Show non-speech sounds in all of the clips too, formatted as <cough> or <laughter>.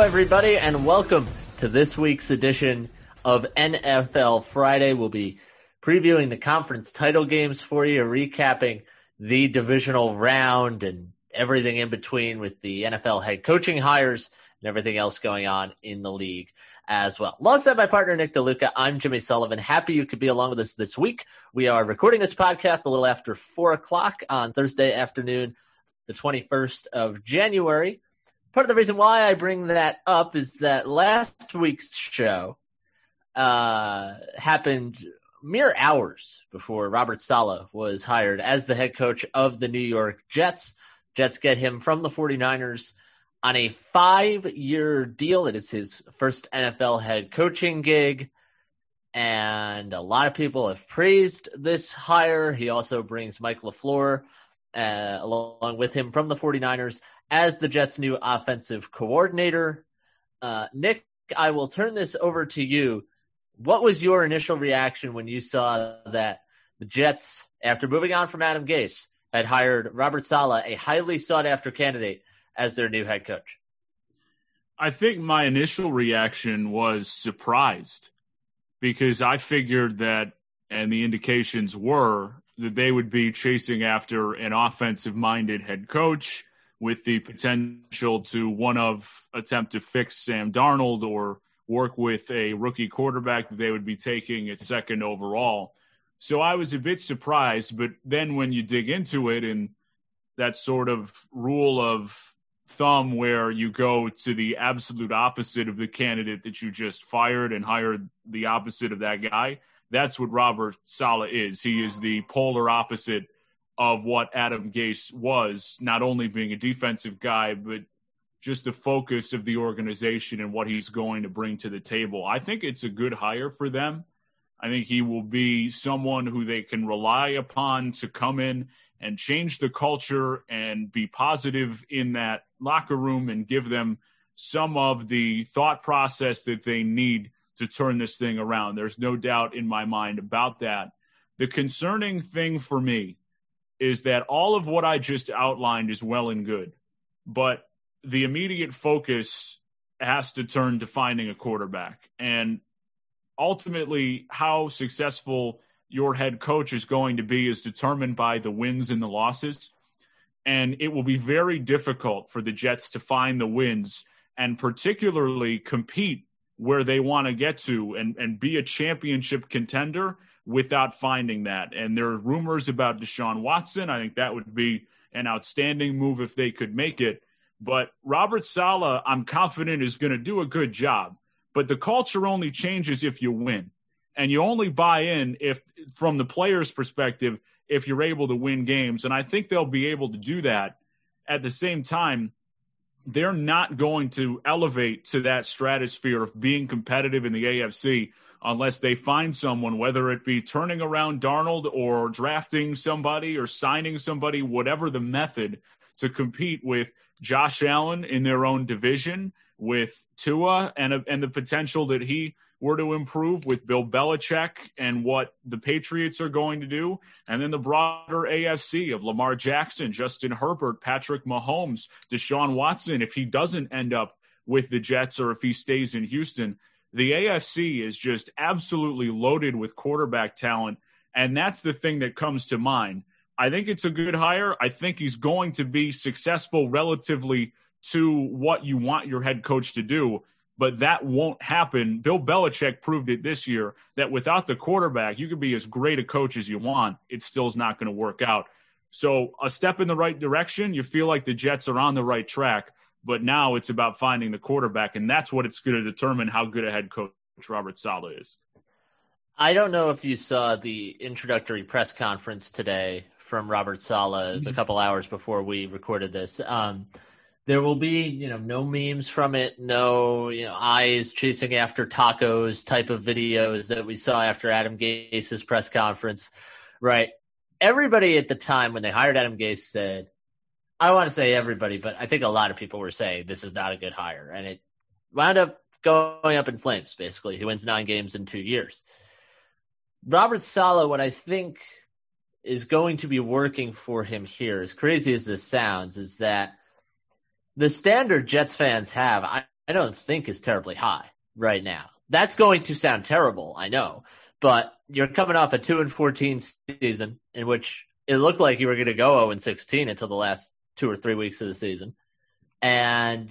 Everybody, and welcome to this week's edition of NFL Friday. We'll be previewing the conference title games for you, recapping the divisional round and everything in between with the NFL head coaching hires and everything else going on in the league as well. Alongside my partner, Nick DeLuca, I'm Jimmy Sullivan. Happy you could be along with us this week. We are recording this podcast a little after four o'clock on Thursday afternoon, the 21st of January part of the reason why I bring that up is that last week's show uh, happened mere hours before Robert Saleh was hired as the head coach of the New York Jets. Jets get him from the 49ers on a five year deal. It is his first NFL head coaching gig. And a lot of people have praised this hire. He also brings Mike LaFleur uh, along with him from the 49ers as the Jets' new offensive coordinator. Uh, Nick, I will turn this over to you. What was your initial reaction when you saw that the Jets, after moving on from Adam Gase, had hired Robert Saleh, a highly sought after candidate, as their new head coach? I think my initial reaction was surprised because I figured that, and the indications were that they would be chasing after an offensive minded head coach with the potential to one of attempt to fix Sam Darnold or work with a rookie quarterback that they would be taking at second overall. So I was a bit surprised, but then when you dig into it and that sort of rule of thumb where you go to the absolute opposite of the candidate that you just fired and hired the opposite of that guy, that's what Robert Saleh is. He is the polar opposite of what Adam Gase was, not only being a defensive guy, but just the focus of the organization and what he's going to bring to the table. I think it's a good hire for them. I think he will be someone who they can rely upon to come in and change the culture and be positive in that locker room and give them some of the thought process that they need to turn this thing around. There's no doubt in my mind about that. The concerning thing for me is that all of what I just outlined is well and good, but the immediate focus has to turn to finding a quarterback. And ultimately, how successful your head coach is going to be is determined by the wins and the losses. And it will be very difficult for the Jets to find the wins and particularly compete where they want to get to and, and be a championship contender without finding that. And there are rumors about Deshaun Watson. I think that would be an outstanding move if they could make it. But Robert Saleh, I'm confident, is going to do a good job. But the culture only changes if you win. And you only buy in if, from the player's perspective, if you're able to win games. And I think they'll be able to do that. At the same time, they're not going to elevate to that stratosphere of being competitive in the AFC unless they find someone, whether it be turning around Darnold or drafting somebody or signing somebody, whatever the method to compete with Josh Allen in their own division, with Tua and, and the potential that he were to improve with Bill Belichick and what the Patriots are going to do, and then the broader AFC of Lamar Jackson, Justin Herbert, Patrick Mahomes, Deshaun Watson, if he doesn't end up with the Jets or if he stays in Houston, the AFC is just absolutely loaded with quarterback talent. And that's the thing that comes to mind. I think it's a good hire. I think he's going to be successful relatively to what you want your head coach to do, but that won't happen. Bill Belichick proved it this year that without the quarterback, you can be as great a coach as you want. It still is not going to work out. So, a step in the right direction, you feel like the Jets are on the right track. But now it's about finding the quarterback, and that's what it's going to determine how good a head coach Robert Saleh is. I don't know if you saw the introductory press conference today from Robert Saleh. It's a mm-hmm. couple hours before we recorded this. Um, there will be, you know, no memes from it, no, you know, eyes chasing after tacos type of videos that we saw after Adam Gase's press conference, right? Everybody at the time when they hired Adam Gase said, I want to say everybody, but I think a lot of people were saying this is not a good hire, and it wound up going up in flames. Basically, he wins nine games in two years. Robert Saleh, what I think is going to be working for him here, as crazy as this sounds, is that the standard Jets fans have. I, I don't think is terribly high right now. That's going to sound terrible, I know, but you're coming off a 2 and 14 season in which it looked like you were going to go 0 and 16 until the last two or three weeks of the season. And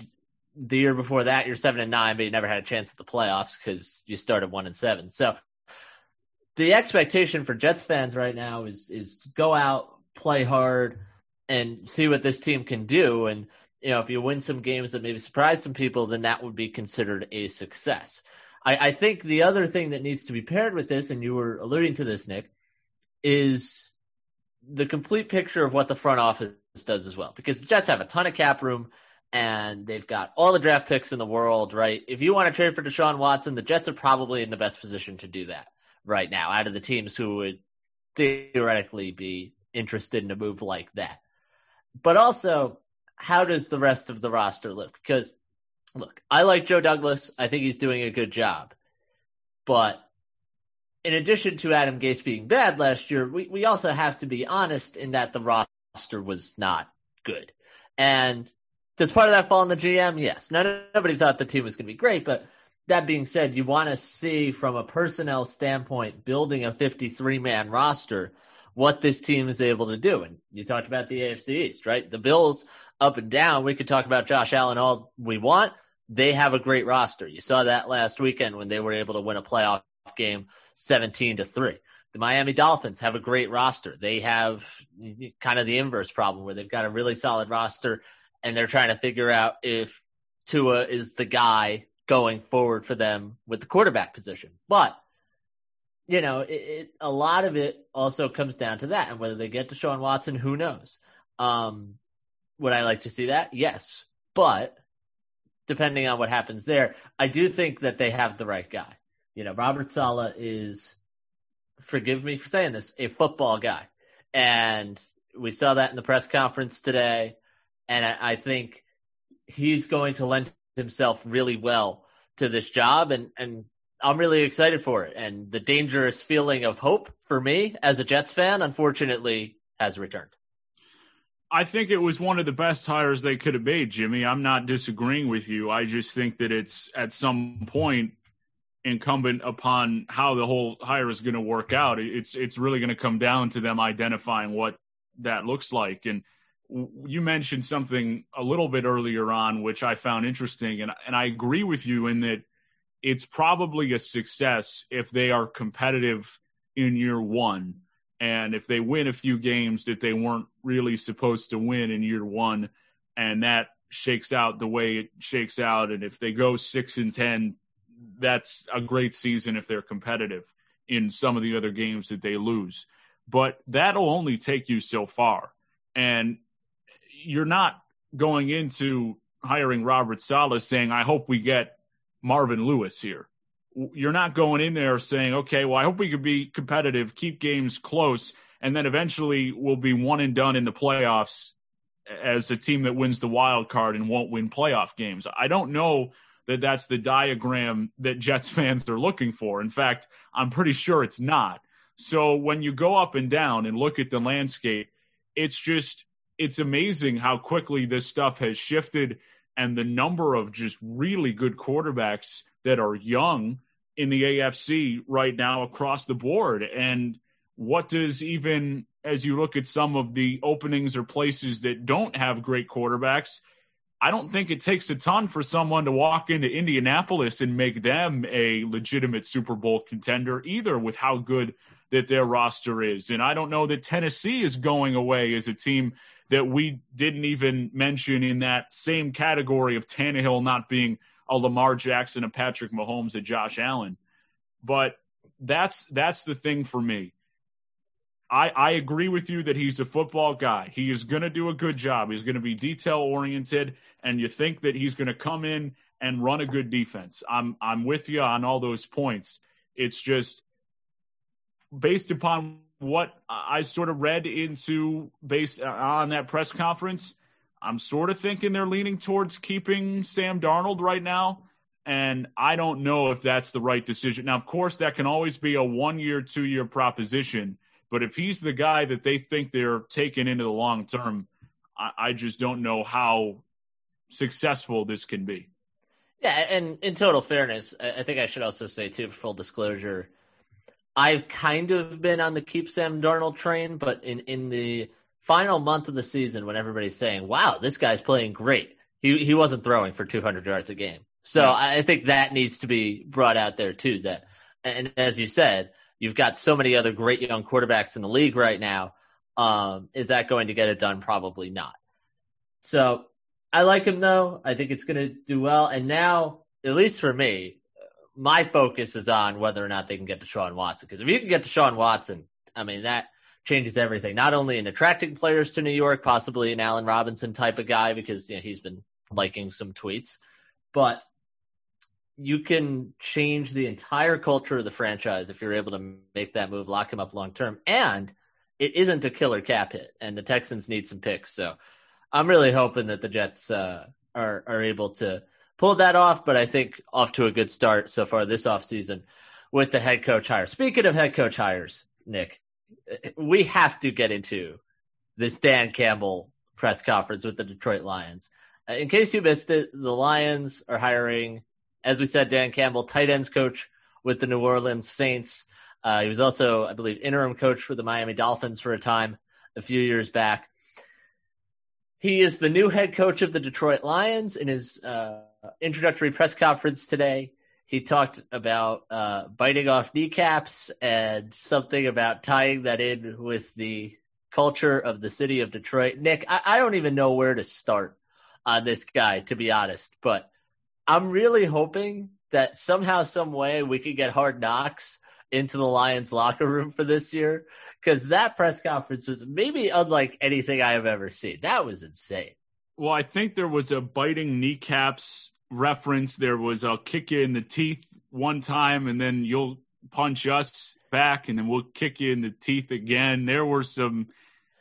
the year before that, you're 7 and 9, but you never had a chance at the playoffs because you started 1 and 7. So the expectation for Jets fans right now is is go out, play hard, and see what this team can do. And you know, if you win some games that maybe surprise some people, then that would be considered a success. I, I think the other thing that needs to be paired with this, and you were alluding to this, Nick, is the complete picture of what the front office does as well. Because the Jets have a ton of cap room and they've got all the draft picks in the world, right? If you want to trade for Deshaun Watson, the Jets are probably in the best position to do that right now out of the teams who would theoretically be interested in a move like that. But also, how does the rest of the roster look? Because look, I like Joe Douglas. I think he's doing a good job. But in addition to Adam Gase being bad last year, we, we also have to be honest in that the roster was not good. And does part of that fall on the GM? Yes. None, nobody thought the team was going to be great, but that being said, you want to see from a personnel standpoint, building a 53 man roster, what this team is able to do. And you talked about the AFC East, right? The Bills up and down. We could talk about Josh Allen all we want. They have a great roster. You saw that last weekend when they were able to win a playoff game 17 to 3. The Miami Dolphins have a great roster. They have kind of the inverse problem where they've got a really solid roster and they're trying to figure out if Tua is the guy going forward for them with the quarterback position. But you know, it, it, a lot of it also comes down to that, and whether they get Deshaun Watson, who knows? Um, would I like to see that? Yes, but depending on what happens there, I do think that they have the right guy. You know, Robert Saleh is, forgive me for saying this, a football guy, and we saw that in the press conference today, and I, I think he's going to lend himself really well to this job, and and I'm really excited for it. And the dangerous feeling of hope for me as a Jets fan, unfortunately, has returned. I think it was one of the best hires they could have made, Jimmy. I'm not disagreeing with you. I just think that it's at some point incumbent upon how the whole hire is going to work out. It's it's really going to come down to them identifying what that looks like. And you mentioned something a little bit earlier on, which I found interesting, and and I agree with you in that it's probably a success if they are competitive in year one. And if they win a few games that they weren't really supposed to win in year one, and that shakes out the way it shakes out, and if they go six and 10, that's a great season if they're competitive in some of the other games that they lose. But that'll only take you so far. And you're not going into hiring Robert Saleh saying, I hope we get Marvin Lewis here. You're not going in there saying, okay, well, I hope we could be competitive, keep games close, and then eventually we'll be one and done in the playoffs as a team that wins the wild card and won't win playoff games. I don't know that that's the diagram that Jets fans are looking for. In fact, I'm pretty sure it's not. So when you go up and down and look at the landscape, it's just it's amazing how quickly this stuff has shifted and the number of just really good quarterbacks that are young in the AFC right now across the board. And what does even as you look at some of the openings or places that don't have great quarterbacks, I don't think it takes a ton for someone to walk into Indianapolis and make them a legitimate Super Bowl contender either with how good that their roster is. And I don't know that Tennessee is going away as a team that we didn't even mention in that same category of Tannehill not being a Lamar Jackson, a Patrick Mahomes, a Josh Allen. But that's that's the thing for me. I, I agree with you that he's a football guy. He is going to do a good job. He's going to be detail oriented, and you think that he's going to come in and run a good defense. I'm I'm with you on all those points. It's just based upon what I sort of read into based uh, on that press conference, I'm sort of thinking they're leaning towards keeping Sam Darnold right now. And I don't know if that's the right decision. Now, of course, that can always be a one year, two year proposition. But if he's the guy that they think they're taking into the long term, I, I just don't know how successful this can be. Yeah, and in total fairness, I think I should also say too, full disclosure, I've kind of been on the keep Sam Darnold train, but in in the final month of the season, when everybody's saying, "Wow, this guy's playing great," he he wasn't throwing for 200 yards a game. So yeah. I think that needs to be brought out there too. That and as you said, you've got so many other great young quarterbacks in the league right now. Um, is that going to get it done? Probably not. So I like him though. I think it's going to do well. And now, at least for me, my focus is on whether or not they can get Deshaun Watson. Because if you can get Deshaun Watson, I mean that changes everything. Not only in attracting players to New York, possibly an Allen Robinson type of guy, because you know, he's been liking some tweets, but you can change the entire culture of the franchise if you're able to make that move, lock him up long term, and it isn't a killer cap hit, and the Texans need some picks. So I'm really hoping that the Jets uh, are are able to pull that off. But I think off to a good start so far this offseason with the head coach hire. Speaking of head coach hires, Nick, we have to get into this Dan Campbell press conference with the Detroit Lions. In case you missed it, the Lions are hiring, as we said, Dan Campbell, tight ends coach with the New Orleans Saints. Uh, he was also, I believe, interim coach for the Miami Dolphins for a time a few years back. He is the new head coach of the Detroit Lions. In his uh, introductory press conference today, he talked about uh, biting off kneecaps and something about tying that in with the culture of the city of Detroit. Nick, I, I don't even know where to start on this guy, to be honest, but I'm really hoping that somehow, some way, we could get hard knocks into the Lions locker room for this year because that press conference was maybe unlike anything I have ever seen. That was insane. Well, I think there was a biting kneecaps reference. There was a kick you in the teeth one time, and then you'll punch us back, and then we'll kick you in the teeth again. There were some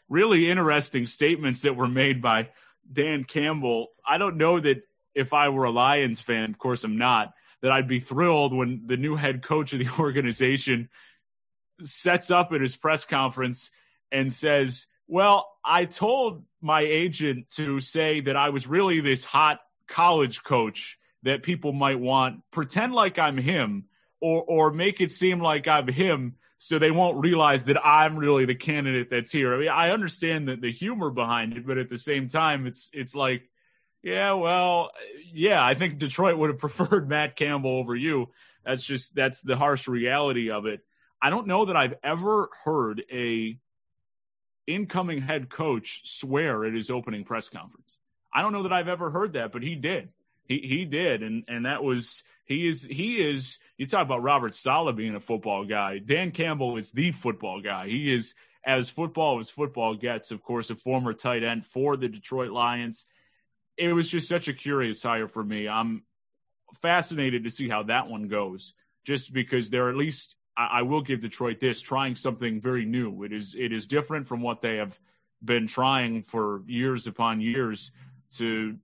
really interesting statements that were made by Dan Campbell. I don't know that if I were a Lions fan, of course I'm not, that I'd be thrilled when the new head coach of the <laughs> organization sets up at his press conference and says, Well, I told my agent to say that I was really this hot college coach that people might want. Pretend like I'm him or or make it seem like I'm him so they won't realize that I'm really the candidate that's here. I mean, I understand that the humor behind it, but at the same time, it's it's like yeah, well, yeah, I think Detroit would have <laughs> preferred Matt Campbell over you. That's just that's the harsh reality of it. I don't know that I've ever heard a incoming head coach swear at his opening press conference. I don't know that I've ever heard that, but he did. He he did, and and that was he is he is. You talk about Robert Saleh being a football guy. Dan Campbell is the football guy. He is as football as football gets. Of course, a former tight end for the Detroit Lions it was just such a curious hire for me. I'm fascinated to see how that one goes, just because they're at least I, I will give Detroit this trying something very new. It is it is different from what they have been trying for years upon years to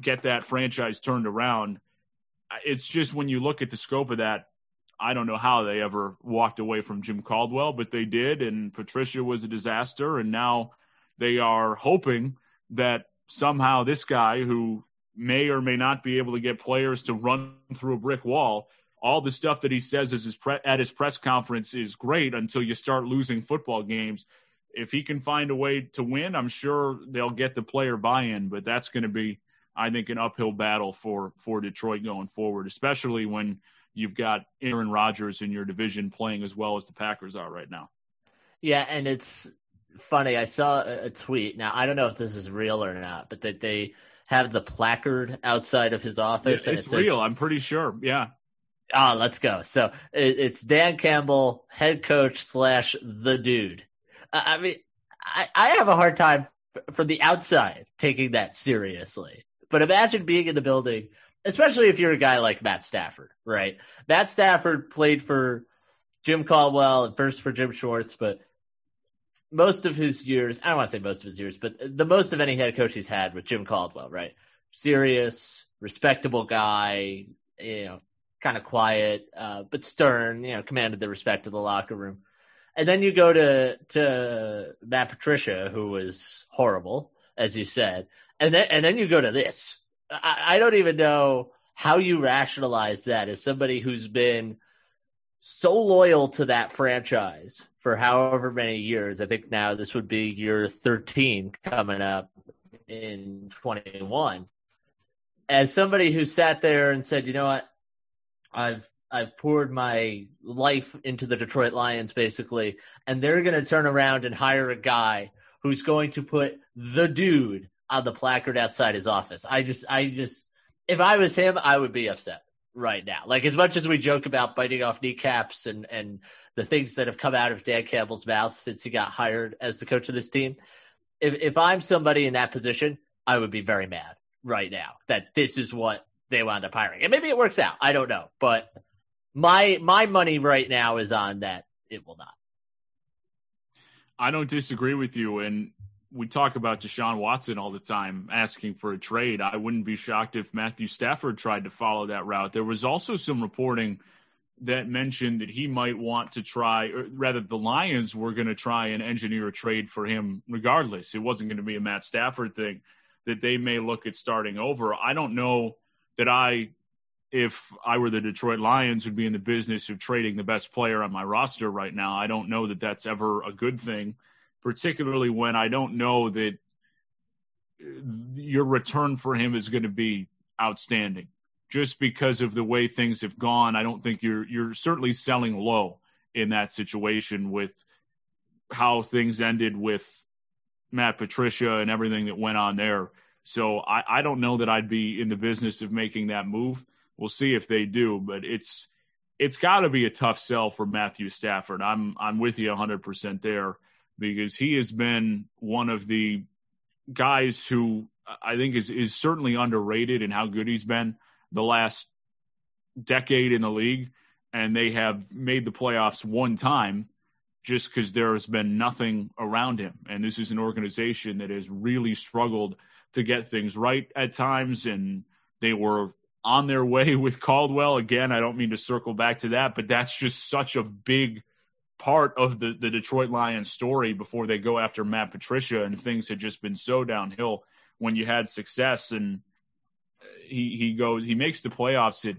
get that franchise turned around. It's just when you look at the scope of that, I don't know how they ever walked away from Jim Caldwell, but they did, and Patricia was a disaster, and now they are hoping that somehow this guy who may or may not be able to get players to run through a brick wall all the stuff that he says his pre- at his press conference is great until you start losing football games. If he can find a way to win, I'm sure they'll get the player buy-in, but that's going to be, I think, an uphill battle for for Detroit going forward, especially when you've got Aaron Rodgers in your division playing as well as the Packers are right now. Yeah, and it's funny. I saw a tweet. Now I don't know if this is real or not, but that they have the placard outside of his office. Yeah, it's it says, real. I'm pretty sure. Yeah. Oh, let's go. So it's Dan Campbell, head coach slash the dude. I mean, I, I have a hard time from the outside taking that seriously. But imagine being in the building, especially if you're a guy like Matt Stafford, right? Matt Stafford played for Jim Caldwell and first for Jim Schwartz, but most of his years, I don't want to say most of his years, but the most of any head coach he's had with Jim Caldwell, right? Serious, respectable guy, you know, kind of quiet, uh, but stern, you know, commanded the respect of the locker room. And then you go to to Matt Patricia, who was horrible, as you said, and then and then you go to this. I, I don't even know how you rationalize that as somebody who's been so loyal to that franchise for however many years. I think now this would be year 13 coming up in 21. As somebody who sat there and said, you know what, I've I've poured my life into the Detroit Lions basically, and they're going to turn around and hire a guy who's going to put the dude on the placard outside his office. I just, I just, if I was him, I would be upset right now. Like as much as we joke about biting off kneecaps and and the things that have come out of Dan Campbell's mouth since he got hired as the coach of this team, if if I'm somebody in that position, I would be very mad right now that this is what they wound up hiring. And maybe it works out. I don't know, but my my money right now is on that it will not. I don't disagree with you, and we talk about Deshaun Watson all the time asking for a trade. I wouldn't be shocked if Matthew Stafford tried to follow that route. There was also some reporting that mentioned that he might want to try, or rather, the Lions were going to try and engineer a trade for him regardless. It wasn't going to be a Matt Stafford thing, that they may look at starting over. I don't know that I if I were the Detroit Lions, would be in the business of trading the best player on my roster right now. I don't know that that's ever a good thing, particularly when I don't know that your return for him is going to be outstanding. Just because of the way things have gone, I don't think you're you're certainly selling low in that situation with how things ended with Matt Patricia and everything that went on there. So I, I don't know that I'd be in the business of making that move. We'll see if they do, but it's it's got to be a tough sell for Matthew Stafford. I'm I'm with you 100% there because he has been one of the guys who I think is is certainly underrated in how good he's been the last decade in the league and they have made the playoffs one time just because there has been nothing around him. And this is an organization that has really struggled to get things right at times. And they were on their way <laughs> with Caldwell. Again, I don't mean to circle back to that, but that's just such a big part of the, the Detroit Lions story before they go after Matt Patricia and things had just been so downhill when you had success. And uh, he he goes he makes the playoffs at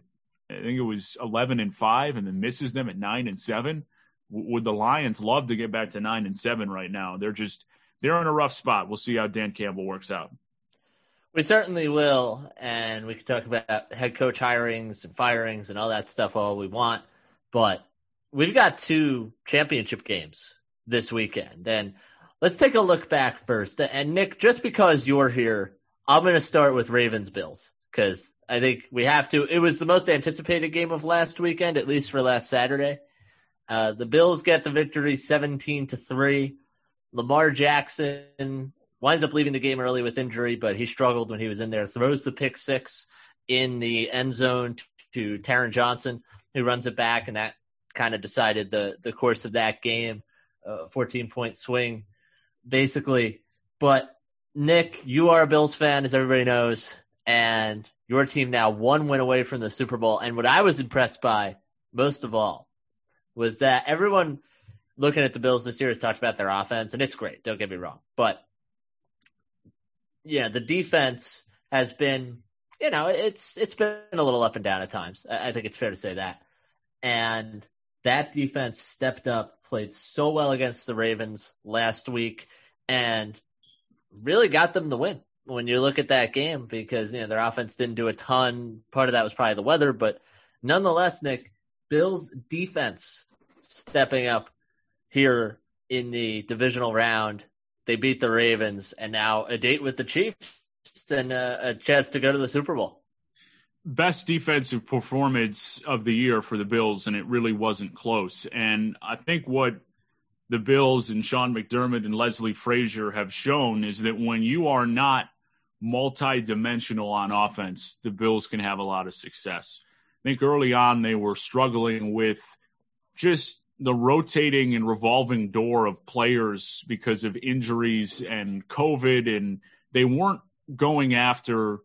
I think it was 11 and 5 and then misses them at 9 and 7 would the Lions love to get back to 9 and 7 right now? They're just they're in a rough spot. We'll see how Dan Campbell works out. We certainly will, and we can talk about head coach hirings and firings and all that stuff all we want. But we've got two championship games this weekend, and let's take a look back first. And Nick, just because you're here, I'm going to start with Ravens Bills because I think we have to. It was the most anticipated game of last weekend, at least for last Saturday. Uh, the Bills get the victory, seventeen to three. Lamar Jackson winds up leaving the game early with injury, but he struggled when he was in there. Throws the pick six in the end zone to Taron Johnson, who runs it back, and that kind of decided the the course of that game. Uh, 14 point swing, basically. But Nick, you are a Bills fan, as everybody knows, and your team now one win away from the Super Bowl. And what I was impressed by most of all was that everyone looking at the Bills this year has talked about their offense, and it's great. Don't get me wrong, but yeah, the defense has been, you know, it's it's been a little up and down at times. I think it's fair to say that. And that defense stepped up, played so well against the Ravens last week, and really got them the win. When you look at that game, because you know their offense didn't do a ton. Part of that was probably the weather, but nonetheless, Nick, Bills defense stepping up here in the divisional round they beat the Ravens, and now a date with the Chiefs and a, a chance to go to the Super Bowl. Best defensive performance of the year for the Bills, and it really wasn't close. And I think what the Bills and Sean McDermott and Leslie Frazier have shown is that when you are not multi-dimensional on offense, the Bills can have a lot of success. I think early on they were struggling with just the rotating and revolving door of players because of injuries and COVID, and they weren't going after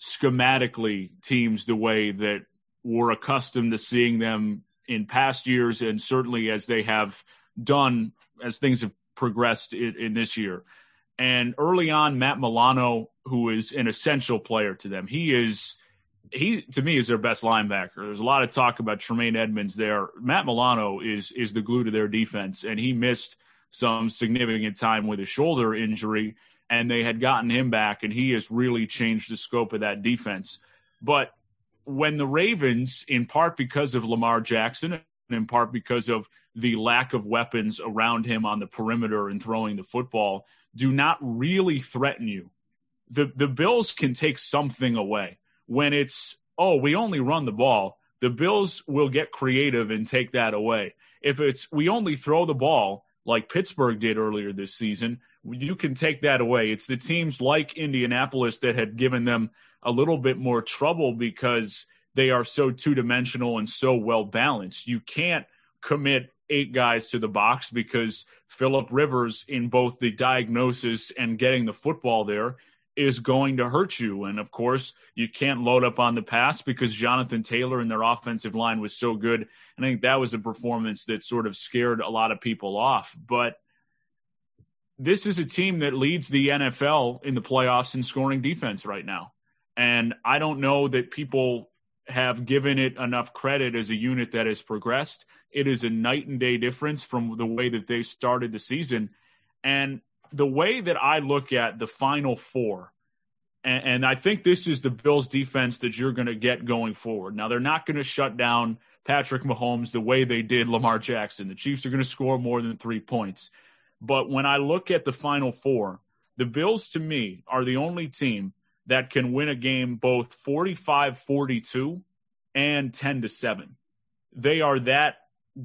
schematically teams the way that we're accustomed to seeing them in past years, and certainly as they have done as things have progressed in, in this year. And early on, Matt Milano, who is an essential player to them, he is he to me is their best linebacker. There's a lot of talk about Tremaine Edmunds there. Matt Milano is is the glue to their defense, and he missed some significant time with a shoulder injury, and they had gotten him back, and he has really changed the scope of that defense. But when the Ravens, in part because of Lamar Jackson, and in part because of the lack of weapons around him on the perimeter and throwing the football, do not really threaten you. The the Bills can take something away when it's, oh, we only run the ball, the Bills will get creative and take that away. If it's, we only throw the ball, like Pittsburgh did earlier this season, you can take that away. It's the teams like Indianapolis that had given them a little bit more trouble because they are so two dimensional and so well balanced. You can't commit eight guys to the box because Philip Rivers, in both the diagnosis and getting the football there, is going to hurt you. And of course, you can't load up on the pass because Jonathan Taylor and their offensive line was so good. And I think that was a performance that sort of scared a lot of people off. But this is a team that leads the NFL in the playoffs in scoring defense right now. And I don't know that people have given it enough credit as a unit that has progressed. It is a night and day difference from the way that they started the season. And the way that I look at the final four, and, and I think this is the Bills defense that you're going to get going forward. Now, they're not going to shut down Patrick Mahomes the way they did Lamar Jackson. The Chiefs are going to score more than three points. But when I look at the final four, the Bills to me are the only team that can win a game both 45 42 and 10 to 7. They are that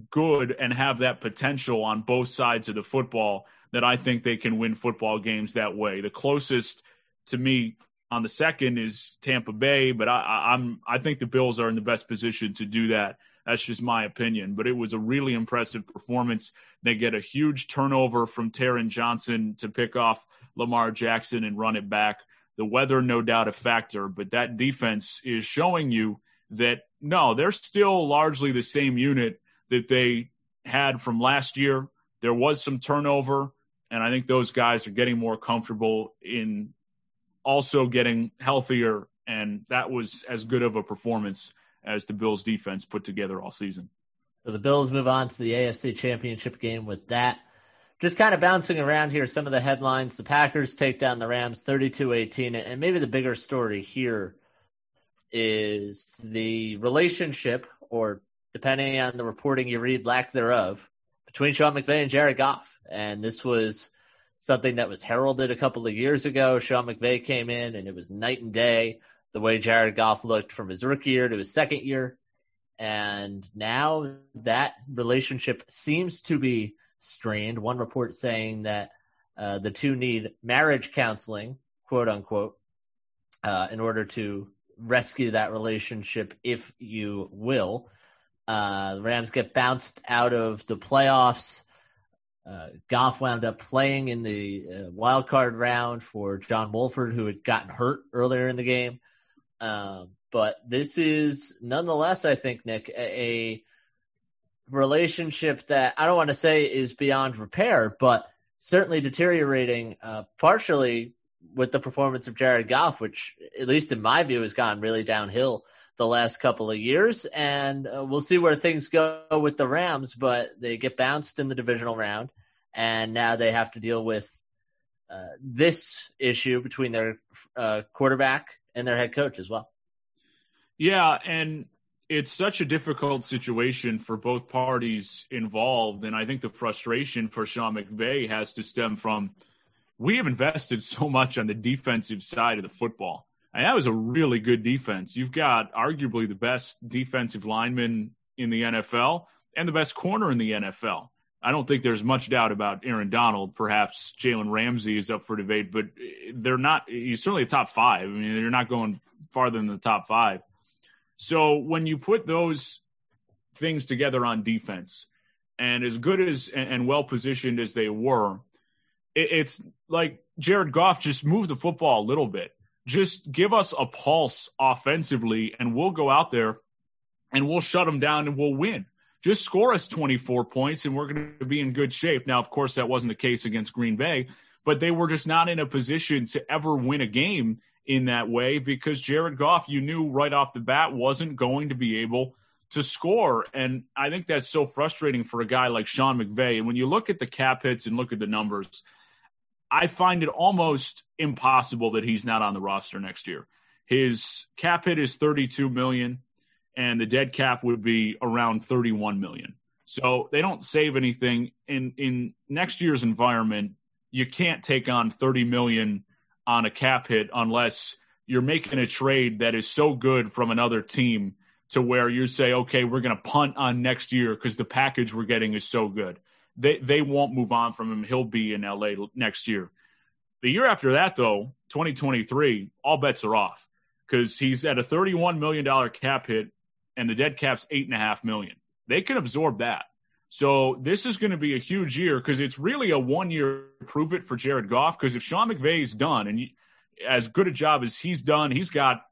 good and have that potential on both sides of the football that I think they can win football games that way. The closest to me on the second is Tampa Bay, but I, I'm I think the Bills are in the best position to do that. That's just my opinion. But it was a really impressive performance. They get a huge turnover from Taron Johnson to pick off Lamar Jackson and run it back. The weather, no doubt, a factor, but that defense is showing you that no, they're still largely the same unit that they had from last year. There was some turnover. And I think those guys are getting more comfortable in also getting healthier. And that was as good of a performance as the Bills defense put together all season. So the Bills move on to the AFC Championship game with that. Just kind of bouncing around here, some of the headlines. The Packers take down the Rams 32 18. And maybe the bigger story here is the relationship, or depending on the reporting you read, lack thereof, between Sean McVay and Jared Goff. And this was something that was heralded a couple of years ago. Sean McVay came in and it was night and day the way Jared Goff looked from his rookie year to his second year. And now that relationship seems to be strained. One report saying that uh, the two need marriage counseling, quote unquote, uh, in order to rescue that relationship, if you will. Uh, Rams get bounced out of the playoffs. Uh, Goff wound up playing in the uh, wild card round for John Wolford, who had gotten hurt earlier in the game. Um, but this is nonetheless, I think, Nick, a, a relationship that I don't want to say is beyond repair, but certainly deteriorating, uh, partially with the performance of Jared Goff, which, at least in my view, has gone really downhill the last couple of years. And uh, we'll see where things go with the Rams, but they get bounced in the divisional round. And now they have to deal with uh, this issue between their uh, quarterback and their head coach as well. Yeah. And it's such a difficult situation for both parties involved. And I think the frustration for Sean McVay has to stem from we have invested <laughs> so much on the defensive side of the football and that was a really good defense. You've got arguably the best defensive lineman in the NFL and the best corner in the NFL. I don't think there's much doubt about Aaron Donald. Perhaps Jalen Ramsey is up for debate, but they're not. He's certainly a top five. I mean, you're not going farther than the top five. So when you put those things together on defense, and as good as and well positioned as they were, it's like Jared Goff just moved the football a little bit just give us a pulse offensively and we'll go out there and we'll shut them down and we'll win. Just score us 24 points and we're going to be in good shape. Now, of course, that wasn't the case against Green Bay, but they were just not in a position to ever win a game. in that way because Jared Goff, you knew right off the bat, wasn't going to be able to score. And I think that's so frustrating for a guy like Sean McVay. And when you look at the cap hits and look at the numbers, I find it almost impossible that he's not on the roster next year. His cap hit is 32 million and the dead cap would be around 31 million. So they don't save anything in in next year's environment. You can't take on 30 million on a cap hit unless you're making a trade that is so good from another team to where you say, okay, we're going to punt on next year because the package we're getting is so good. They they won't move on from him. He'll be in LA next year. The year after that, though, 2023, all bets are off because he's at a 31 million dollar cap hit, and the dead cap's eight and a half million. They can absorb that. So this is going to be a huge year because it's really a one year prove it for Jared Goff. Because if Sean McVay's done and as good a job as he's done, he's got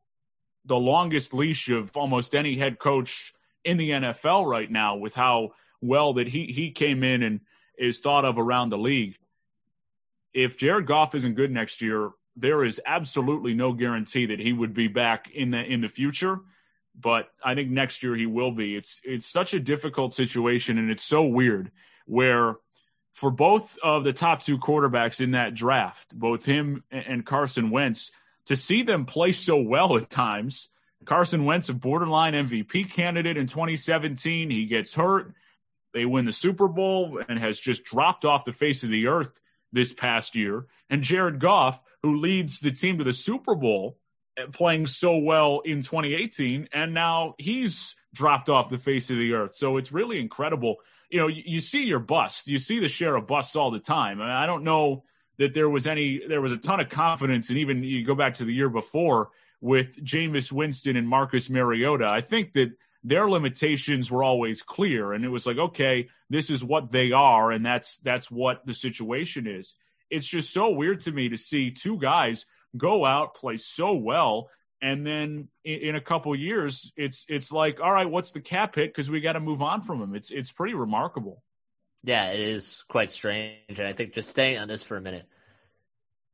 the longest leash of almost any head coach in the NFL right now with how well that he he came in and is thought of around the league. If Jared Goff isn't good next year, there is absolutely no guarantee that he would be back in the in the future but I think next year he will be. It's it's such a difficult situation, and it's so weird where for both of the top two quarterbacks in that draft, both him and Carson Wentz, to see them play so well at times. Carson Wentz, a borderline MVP candidate in 2017, he gets hurt. They win the Super Bowl and has just dropped off the face of the earth this past year. And Jared Goff, who leads the team to the Super Bowl Uh, playing so well in 2018, and now he's dropped off the face of the earth. So it's really incredible. You know, you, you see your bust, you see the share of busts all the time. I, mean, I don't know that there was any, there was a ton of confidence, and even you go back to the year before with Jameis Winston and Marcus Mariota. I think that their limitations were always clear, and it was like, okay, this is what they are, and that's that's what the situation is. It's just so weird to me to see two guys go out, play so well, and then in, a couple years, it's it's like, all right, what's the cap hit? Because we got to move on from him. It's it's pretty remarkable. Yeah, it is quite strange, and I think just staying on this for a minute.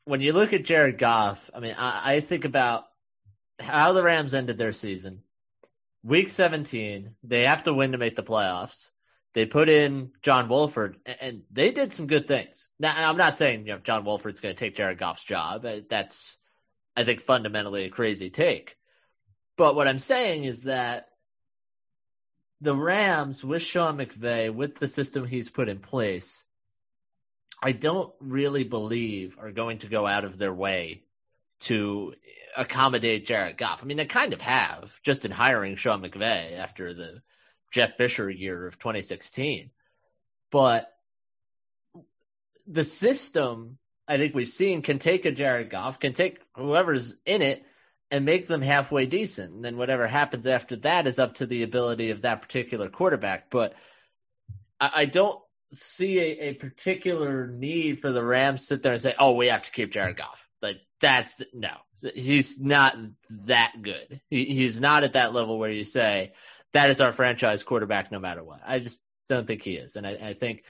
When you look at Jared Goff, I mean, I, I think about how the Rams ended their season. Week 17, they have to win to make the playoffs. They put in John Wolford, and they did some good things. Now, I'm not saying you know John Wolford's going to take Jared Goff's job. Uh, that's, I think, fundamentally a crazy take. But what I'm saying is that the Rams, with Sean McVay, with the system he's put in place, I don't really believe are going to go out of their way to accommodate Jared Goff. I mean, they kind of have just in hiring Sean McVay after the Jeff Fisher year of 2016. But the system, I think we've seen, can take a Jared Goff, can take whoever's in it and make them halfway decent. And then whatever happens after that is up to the ability of that particular quarterback. But I, I don't see a, a, particular need for the Rams to sit there and say, "Oh, we have to keep Jared Goff." Like that's no, he's not that good. He, he's not at that level where you say, that is our franchise quarterback no matter what. I just don't think he is. And I, I think,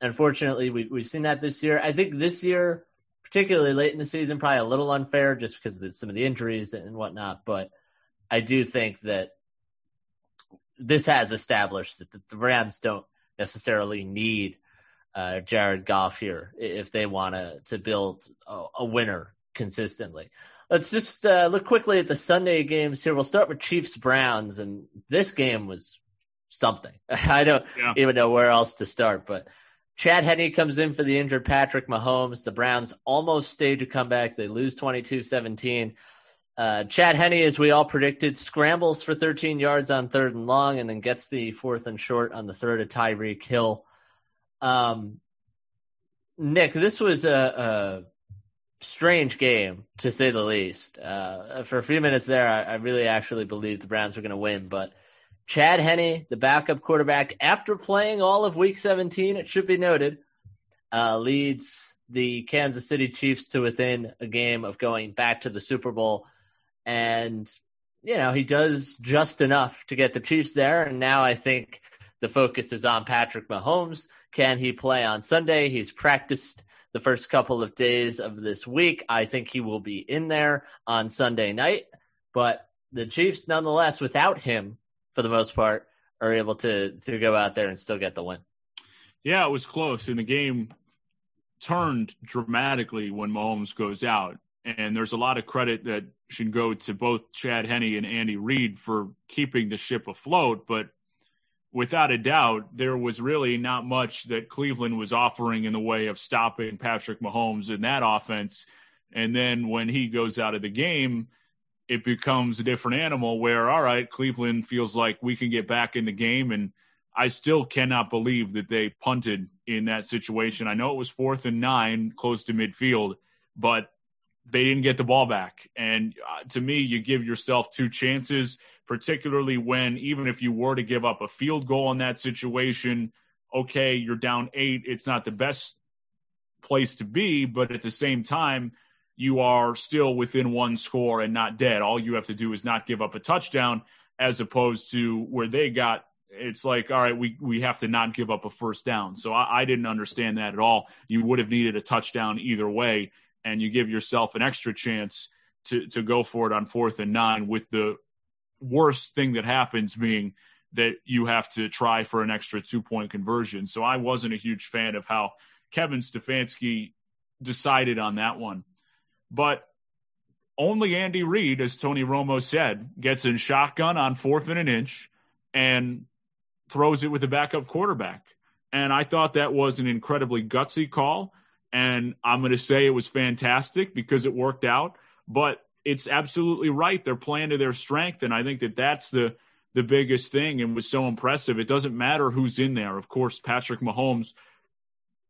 unfortunately, we, we've seen that this year. I think this year, particularly late in the season, probably a little unfair just because of some of the injuries and whatnot. But I do think that this has established that the Rams don't necessarily need uh, Jared Goff here if they want to to build a, a winner consistently. Let's just uh, look quickly at the Sunday games here. We'll start with Chiefs Browns, and this game was something. <laughs> I don't yeah. even know where else to start, but Chad Henne comes in for the injured Patrick Mahomes. The Browns almost stage a comeback. They lose 22 17. Uh, Chad Henne, as we all predicted, scrambles for 13 yards on third and long and then gets the fourth and short on the third of Tyreek Hill. Um, Nick, this was a, strange game to say the least. Uh, for a few minutes there, I, I really actually believed the Browns were going to win, but Chad Henne, the backup quarterback, after playing all of Week 17, it should be noted, uh, leads the Kansas City Chiefs to within a game of going back to the Super Bowl, and you know he does just enough to get the Chiefs there, and now I think the focus is on Patrick Mahomes. Can he play on Sunday? He's practiced the first couple of days of this week. I think he will be in there on Sunday night, but the Chiefs, nonetheless, without him, for the most part, are able to to go out there and still get the win. Yeah, it was close, and the game turned dramatically when Mahomes goes out. And there's a lot of credit that should go to both Chad Henne and Andy Reid for keeping the ship afloat. But without a doubt, there was really not much that Cleveland was offering in the way of stopping Patrick Mahomes in that offense. And then when he goes out of the game, it becomes a different animal where, all right, Cleveland feels like we can get back in the game. And I still cannot believe that they punted in that situation. I know it was fourth and nine, close to midfield, but they didn't get the ball back. And uh, to me, you give yourself two chances, particularly when even if you were to give up a field goal in that situation, okay, you're down eight. It's not the best place to be, but at the same time, you are still within one score and not dead. All you have to do is not give up a touchdown, as opposed to where they got. It's like, all right, we, we have to not give up a first down. So I, I didn't understand that at all. You would have needed a touchdown either way and you give yourself an extra chance to to go for it on fourth and nine with the worst thing that happens being that you have to try for an extra two point conversion. So I wasn't a huge fan of how Kevin Stefanski decided on that one. But only Andy Reid, as Tony Romo said, gets in shotgun on fourth and an inch and throws it with the backup quarterback. And I thought that was an incredibly gutsy call. And I'm going to say it was fantastic because it worked out. But it's absolutely right. They're playing to their strength. And I think that that's the, the biggest thing and was so impressive. It doesn't matter who's in there. Of course, Patrick Mahomes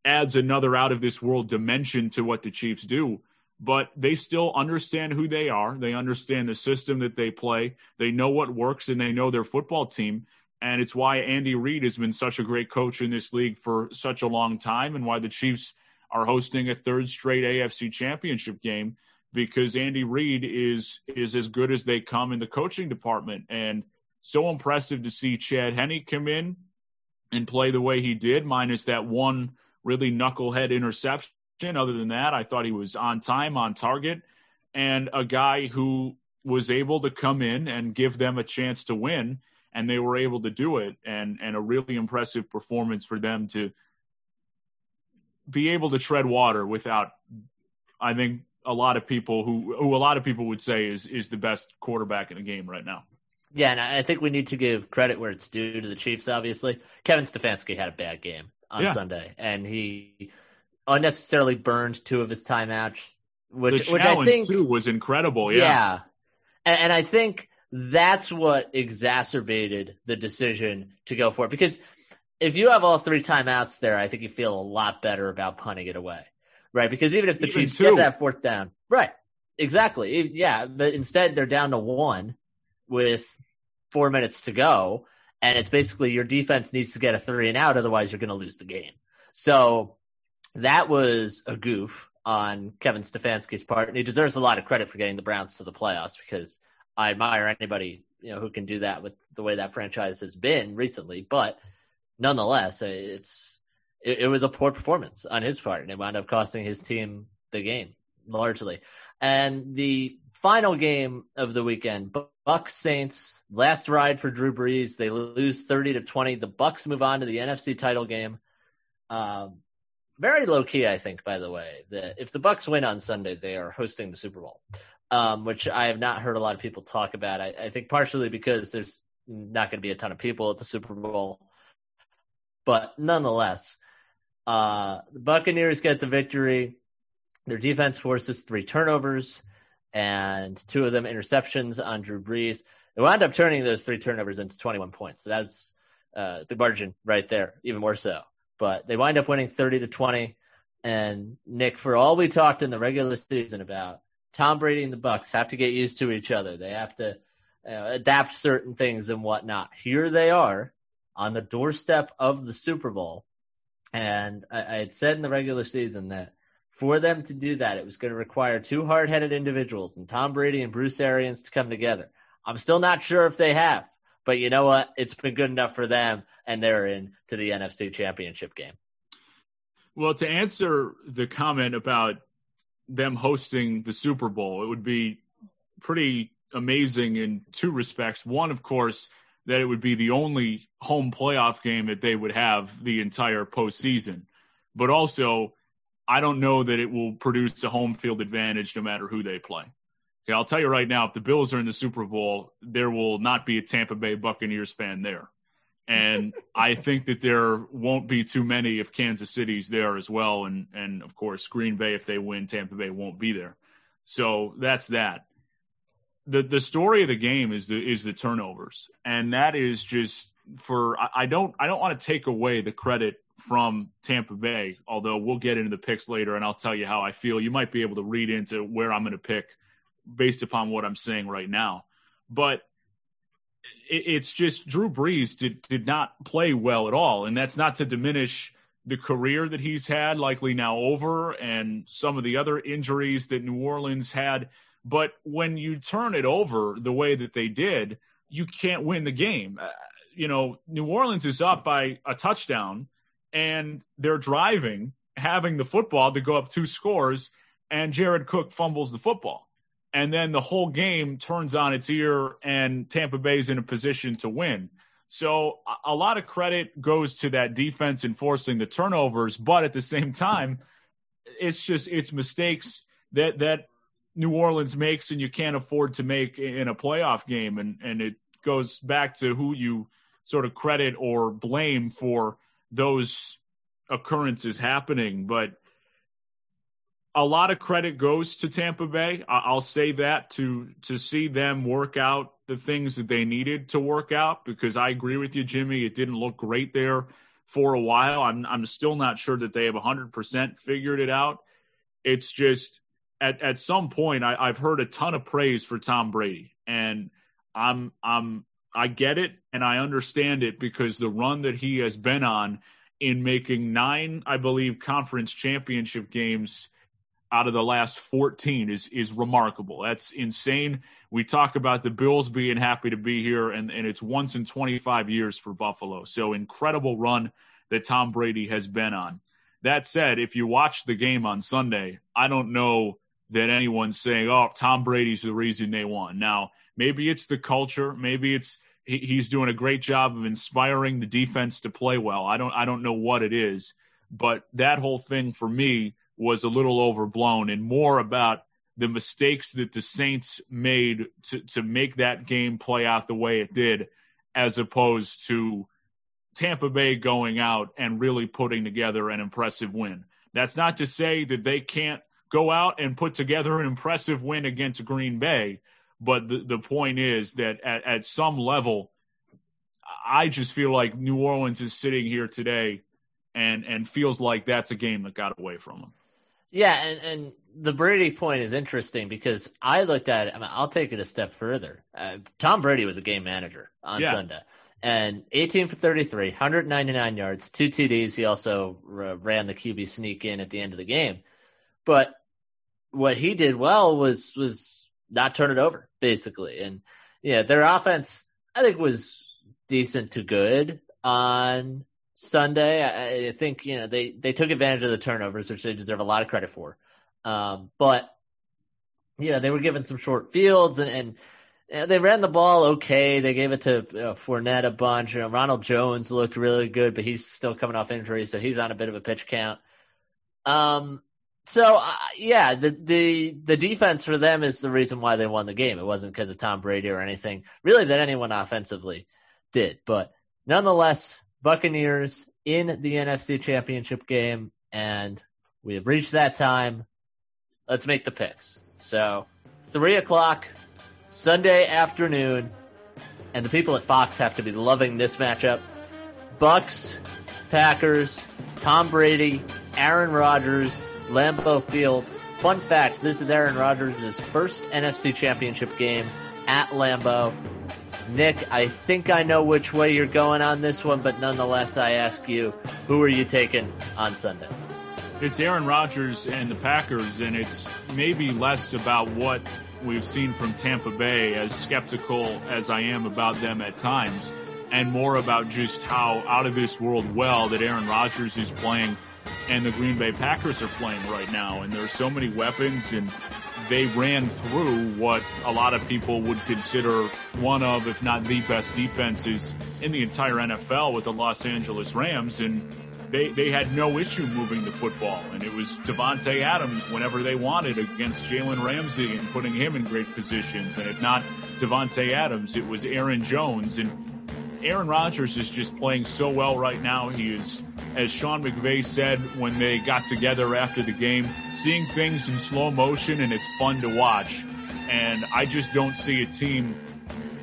adds another out of this world dimension to what the Chiefs do, but they still understand who they are. They understand the system that they play. They know what works and they know their football team. And it's why Andy Reid has been such a great coach in this league for such a long time and why the Chiefs are hosting a third straight AFC championship game because Andy Reid is is as good as they come in the coaching department. And so impressive to see Chad Henne come in and play the way he did, minus that one really knucklehead interception. Other than that, I thought he was on time, on target, and a guy who was able to come in and give them a chance to win, and they were able to do it. And and a really impressive performance for them to be able to tread water without, I think, a lot of people who who a lot of people would say is is the best quarterback in the game right now. Yeah, and I think we need to give credit where it's due to the Chiefs. Obviously, Kevin Stefanski had a bad game on yeah. Sunday, and he unnecessarily burned two of his timeouts, which which I think too was incredible. Yeah, yeah. And, and I think that's what exacerbated the decision to go for it because if you have all three timeouts there, I think you feel a lot better about punting it away, right? Because even if the even Chiefs two. get that fourth down, right? Exactly. Yeah, but instead they're down to one with four minutes to go, and it's basically your defense needs to get a three and out, otherwise you're going to lose the game. So that was a goof on Kevin Stefanski's part, and he deserves a lot of credit for getting the Browns to the playoffs because I admire anybody you know who can do that with the way that franchise has been recently, but nonetheless, it's it, it, was a poor performance on his part, and it wound up costing his team the game largely. And the final game of the weekend, Bucks Saints, last ride for Drew Brees. They lose thirty to twenty. The Bucks move on to the NFC title game. Um, very low key, I think. By the way, that if the Bucks win on Sunday, they are hosting the Super Bowl, um, which I have not heard a lot of people talk about. I, I think partially because there's not going to be a ton of people at the Super Bowl. But nonetheless, uh, the Buccaneers get the victory. Their defense forces three turnovers and two of them interceptions on Drew Brees. They wound up turning those three turnovers into 21 points. So that's uh, the margin right there, even more so. But they wind up winning 30 to 20. And Nick, for all we talked in the regular season about Tom Brady and the Bucks have to get used to each other. They have to uh, adapt certain things and whatnot. Here they are on the doorstep of the Super Bowl. And I, I had said in the regular season that for them to do that, it was going to require two hard headed individuals and Tom Brady and Bruce Arians to come together. I'm still not sure if they have, But you know what? It's been good enough for them, and they're in to the NFC Championship game. Well, to answer the comment about them hosting the Super Bowl, it would be pretty amazing in two respects. One, of course, that it would be the only home playoff game that they would have the entire postseason. But also, I don't know that it will produce a home field advantage no matter who they play. Okay, I'll tell you right now, if the Bills are in the Super Bowl, there will not be a Tampa Bay Buccaneers fan there. And <laughs> I think that there won't be too many if Kansas City's there as well. And, and of course, Green Bay, if they win, Tampa Bay won't be there. So that's that the the story of the game is the is the turnovers, and that is just for I, don't I don't want to take away the credit from Tampa Bay, although we'll get into the picks later, and I'll tell you how I feel. You might be able to read into where I'm going to pick based upon what I'm saying right now, but it's just Drew Brees did did not play well at all, and that's not to diminish the career that he's had, likely now over, and some of the other injuries that New Orleans had. But when you turn it over the way that they did, you can't win the game. Uh, you know, New Orleans is up by a touchdown and they're driving, having the football to go up two scores, and Jared Cook fumbles the football. And then the whole game turns on its ear, and Tampa Bay's in a position to win. So a lot of credit goes to that defense enforcing the turnovers, but at the same time, it's just it's mistakes that that New Orleans makes and you can't afford to make in a playoff game. And, and it goes back to who you sort of credit or blame for those occurrences happening. But a lot of credit goes to Tampa Bay. I'll say that to to see them work out the things that they needed to work out because I agree with you, Jimmy. It didn't look great there for a while. I'm I'm still not sure that they have 100% figured it out. It's just at at some point I, I've heard a ton of praise for Tom Brady, and I'm I'm I get it and I understand it because the run that he has been on in making nine, I believe, conference championship games out of the last 14 is is remarkable. That's insane. We talk about the Bills being happy to be here, and, and it's once in 25 years for Buffalo. So incredible run that Tom Brady has been on. That said, if you watch the game on Sunday, I don't know that anyone's saying, "Oh, Tom Brady's the reason they won." Now, maybe it's the culture, maybe it's he, he's doing a great job of inspiring the defense to play well. I don't I don't know what it is, but that whole thing for me was a little overblown and more about the mistakes that the Saints made to to make that game play out the way it did, as opposed to Tampa Bay going out and really putting together an impressive win. That's not to say that they can't go out and put together an impressive win against Green Bay. But the, the point is that at, at some level, I just feel like New Orleans is sitting here today and, and feels like that's a game that got away from them. Yeah, and, and the Brady point is interesting because I looked at it. I mean, I'll take it a step further. Uh, Tom Brady was a game manager on yeah. Sunday, and 18 for 33, 199 yards, two TDs. He also ran the QB sneak in at the end of the game. But what he did well was was not turn it over basically, and yeah, their offense I think was decent to good on Sunday. I, I think you know they they took advantage of the turnovers, which they deserve a lot of credit for. Um, but yeah, they were given some short fields and, and they ran the ball okay. They gave it to uh, Fournette a bunch. You know, Ronald Jones looked really good, but he's still coming off injury, so he's on a bit of a pitch count. Um, so uh, yeah, the the the defense for them is the reason why they won the game. It wasn't because of Tom Brady or anything really that anyone offensively did. But nonetheless, Buccaneers in the NFC Championship game, and we have reached that time. Let's make the picks. So three o'clock Sunday afternoon, and the people at Fox have to be loving this matchup. Bucks, Packers, Tom Brady, Aaron Rodgers Lambeau Field. Fun fact this is Aaron Rodgers' first NFC Championship game at Lambeau. Nick, I think I know which way you're going on this one, but nonetheless, I ask you, who are you taking on Sunday? It's Aaron Rodgers and the Packers, and it's maybe less about what we've seen from Tampa Bay, as skeptical as I am about them at times, and more about just how out of this world well that Aaron Rodgers is playing and the Green Bay Packers are playing right now. And there are so many weapons, and they ran through what a lot of people would consider one of, if not the best defenses in the entire NFL with the Los Angeles Rams. And they, they had no issue moving the football. And it was Davante Adams whenever they wanted against Jalen Ramsey and putting him in great positions. And if not Davante Adams, it was Aaron Jones. And Aaron Rodgers is just playing so well right now. He is, as Sean McVay said when they got together after the game, seeing things in slow motion and it's fun to watch. And I just don't see a team,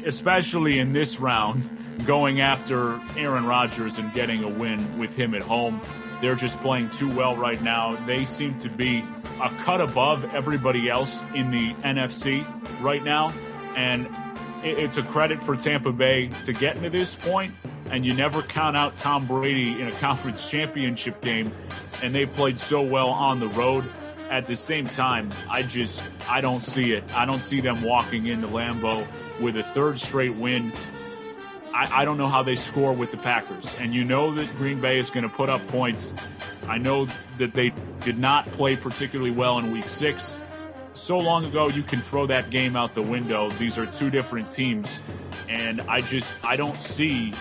especially in this round, going after Aaron Rodgers and getting a win with him at home. They're just playing too well right now. They seem to be a cut above everybody else in the NFC right now. And it's a credit for Tampa Bay to get to this point, and you never count out Tom Brady in a conference championship game, and they played so well on the road. At the same time, I just I don't see it. I don't see them walking into Lambeau with a third straight win. I, I don't know how they score with the Packers, and you know that Green Bay is going to put up points. I know that they did not play particularly well in Week Six so long ago you can throw that game out the window. These are two different teams, and I just I don't see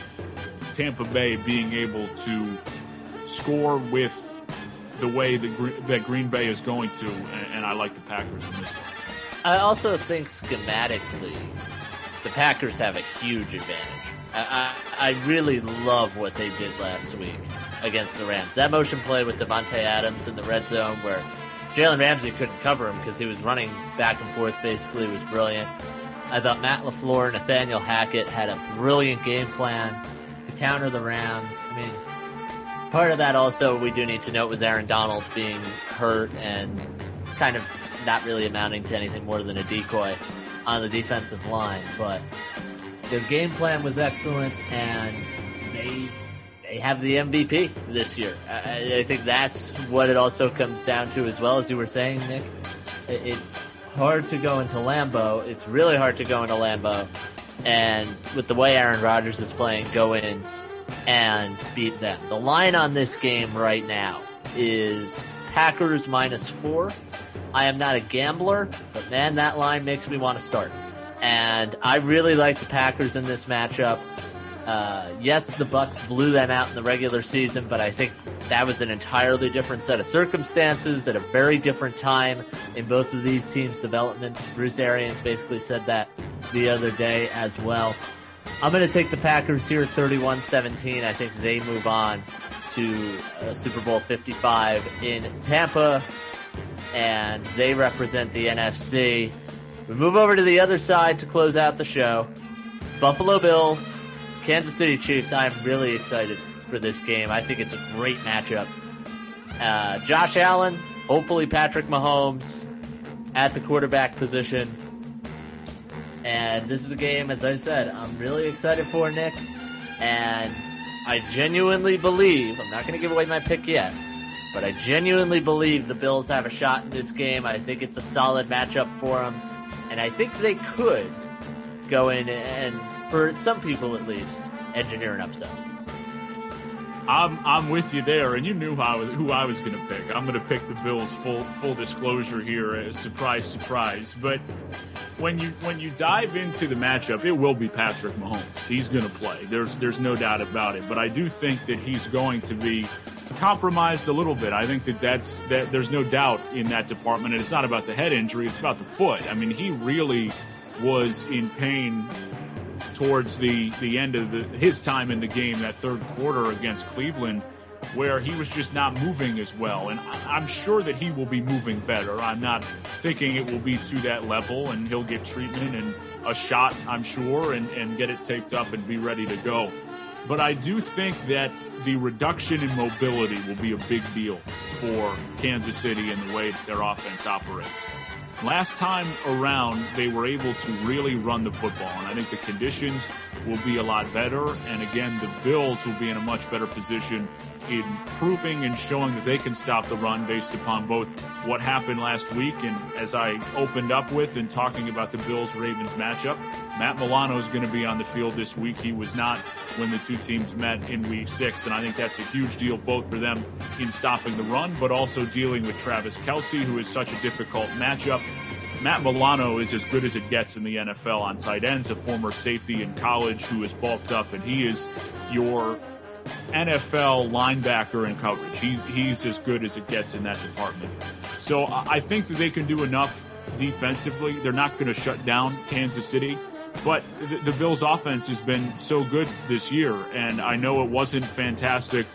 Tampa Bay being able to score with the way that, that Green Bay is going to, and, I like the Packers in this one. I also think schematically, the Packers have a huge advantage. I, I, I really love what they did last week against the Rams. That motion play with Davante Adams in the red zone where Jalen Ramsey couldn't cover him because he was running back and forth. Basically, it was brilliant. I thought Matt LaFleur and Nathaniel Hackett had a brilliant game plan to counter the Rams. I mean, part of that also we do need to note was Aaron Donald being hurt and kind of not really amounting to anything more than a decoy on the defensive line. But their game plan was excellent, and they they have the MVP this year. I, I, think that's what it also comes down to, as well as you were saying, Nick. It's hard to go into Lambeau. It's really hard to go into Lambeau, and with the way Aaron Rodgers is playing, go in and beat them. The line on this game right now is Packers minus four. I am not a gambler, but man, that line makes me want to start. And I really like the Packers in this matchup. Uh, yes, the Bucks blew them out in the regular season, but I think that was an entirely different set of circumstances at a very different time in both of these teams' developments. Bruce Arians basically said that the other day as well. I'm going to take the Packers here 31 17. I think they move on to uh, Super Bowl 55 in Tampa, and they represent the NFC. We move over to the other side to close out the show. Buffalo Bills Kansas City Chiefs, I'm really excited for this game. I think it's a great matchup. Uh, Josh Allen, hopefully Patrick Mahomes at the quarterback position. And this is a game, as I said, I'm really excited for, Nick. And I genuinely believe, I'm not going to give away my pick yet, but I genuinely believe the Bills have a shot in this game. I think it's a solid matchup for them. And I think they could go in and for some people at least, engineer an upset. I'm I'm with you there, and you knew who I was who I was going to pick. I'm going to pick the Bills. Full full disclosure here, uh, surprise, surprise. But when you when you dive into the matchup, it will be Patrick Mahomes. He's going to play. There's there's no doubt about it. But I do think that he's going to be compromised a little bit. I think that that's that. There's no doubt in that department, and it's not about the head injury. It's about the foot. I mean, he really was in pain towards the the end of the, his time in the game, that third quarter against Cleveland, where he was just not moving as well. And I'm sure that he will be moving better. I'm not thinking it will be to that level, and he'll get treatment and a shot, I'm sure, and, and get it taped up and be ready to go. But I do think that the reduction in mobility will be a big deal for Kansas City and the way their offense operates. Last time around, they were able to really run the football. And I think the conditions will be a lot better. And again, the Bills will be in a much better position in proving and showing that they can stop the run based upon both what happened last week and as I opened up with and talking about the Bills Ravens matchup. Matt Milano is going to be on the field this week. He was not when the two teams met in week six. And I think that's a huge deal both for them in stopping the run, but also dealing with Travis Kelce, who is such a difficult matchup. Matt Milano is as good as it gets in the NFL on tight ends, a former safety in college who is bulked up, and he is your NFL linebacker in coverage. He's he's as good as it gets in that department. So I think that they can do enough defensively. They're not going to shut down Kansas City, but the, the Bills' offense has been so good this year, and I know it wasn't fantastic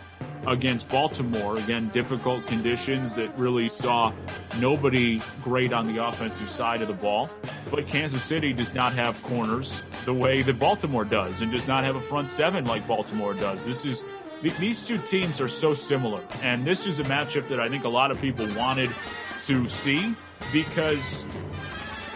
against Baltimore. Again, difficult conditions that really saw nobody great on the offensive side of the ball. But Kansas City does not have corners the way that Baltimore does and does not have a front seven like Baltimore does. This is these two teams are so similar. And this is a matchup that I think a lot of people wanted to see because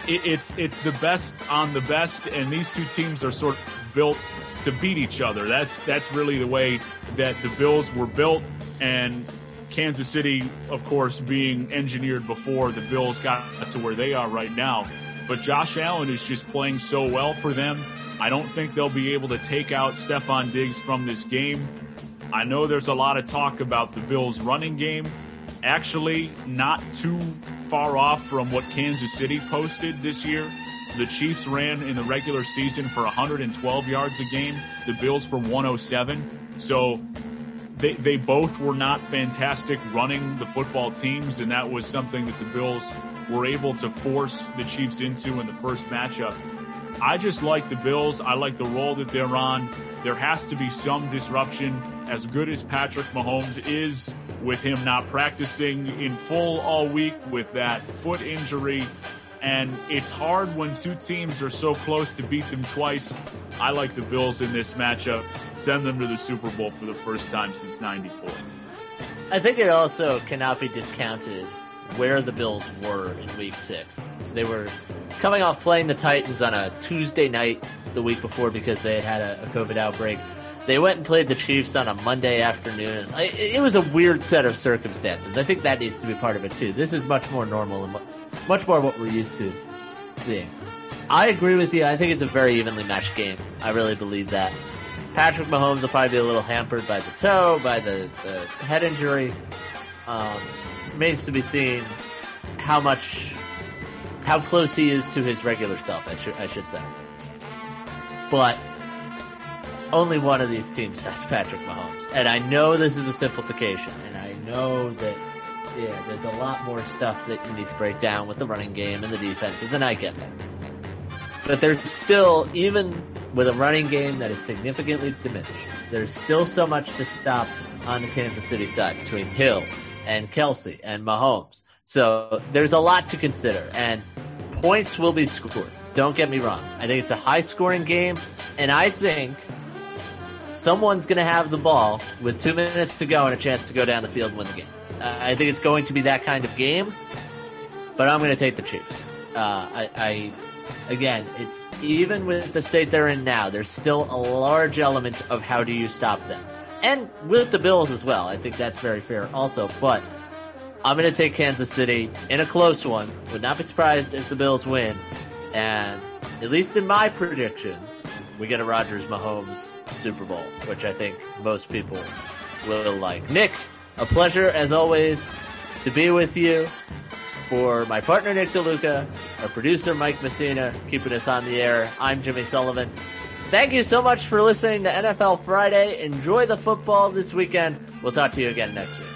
it's it's the best on the best, and these two teams are sort of built to beat each other. That's that's really the way that the Bills were built, and Kansas City, of course, being engineered before the Bills got to where they are right now. But Josh Allen is just playing so well for them. I don't think they'll be able to take out Stefon Diggs from this game. I know there's a lot of talk about the Bills' running game. Actually, not too far off from what Kansas City posted this year. The Chiefs ran in the regular season for 112 yards a game, the Bills for 107. So they, they both were not fantastic running the football teams, and that was something that the Bills were able to force the Chiefs into in the first matchup. I just like the Bills. I like the roll that they're on. There has to be some disruption. As good as Patrick Mahomes is, with him not practicing in full all week with that foot injury, and it's hard when two teams are so close to beat them twice. I like the Bills in this matchup. Send them to the Super Bowl for the first time since 94. I think it also cannot be discounted where the Bills were in week six. So they were coming off playing the Titans on a Tuesday night the week before because they had a, a COVID outbreak. They went and played the Chiefs on a Monday afternoon. It was a weird set of circumstances. I think that needs to be part of it too. This is much more normal and much more what we're used to seeing. I agree with you. I think it's a very evenly matched game. I really believe that. Patrick Mahomes will probably be a little hampered by the toe, by the, the head injury. Um, remains to be seen how much, how close he is to his regular self. I should I should say. But only one of these teams has Patrick Mahomes. And I know this is a simplification, and I know that yeah, there's a lot more stuff that you need to break down with the running game and the defenses, and I get that. But there's still, even with a running game that is significantly diminished, there's still so much to stop on the Kansas City side between Hill and Kelce and Mahomes. So there's a lot to consider, and points will be scored. Don't get me wrong. I think it's a high scoring game, and I think someone's going to have the ball with two minutes to go and a chance to go down the field and win the game. I think it's going to be that kind of game, but I'm going to take the Chiefs. Uh, I, I, again, it's even with the state they're in now, there's still a large element of how do you stop them, and with the Bills as well. I think that's very fair also, but. I'm going to take Kansas City in a close one. Would not be surprised if the Bills win. And at least in my predictions, we get a Rodgers Mahomes Super Bowl, which I think most people will like. Nick, a pleasure as always to be with you. For my partner Nick DeLuca, our producer Mike Messina, keeping us on the air, I'm Jimmy Sullivan. Thank you so much for listening to NFL Friday. Enjoy the football this weekend. We'll talk to you again next week.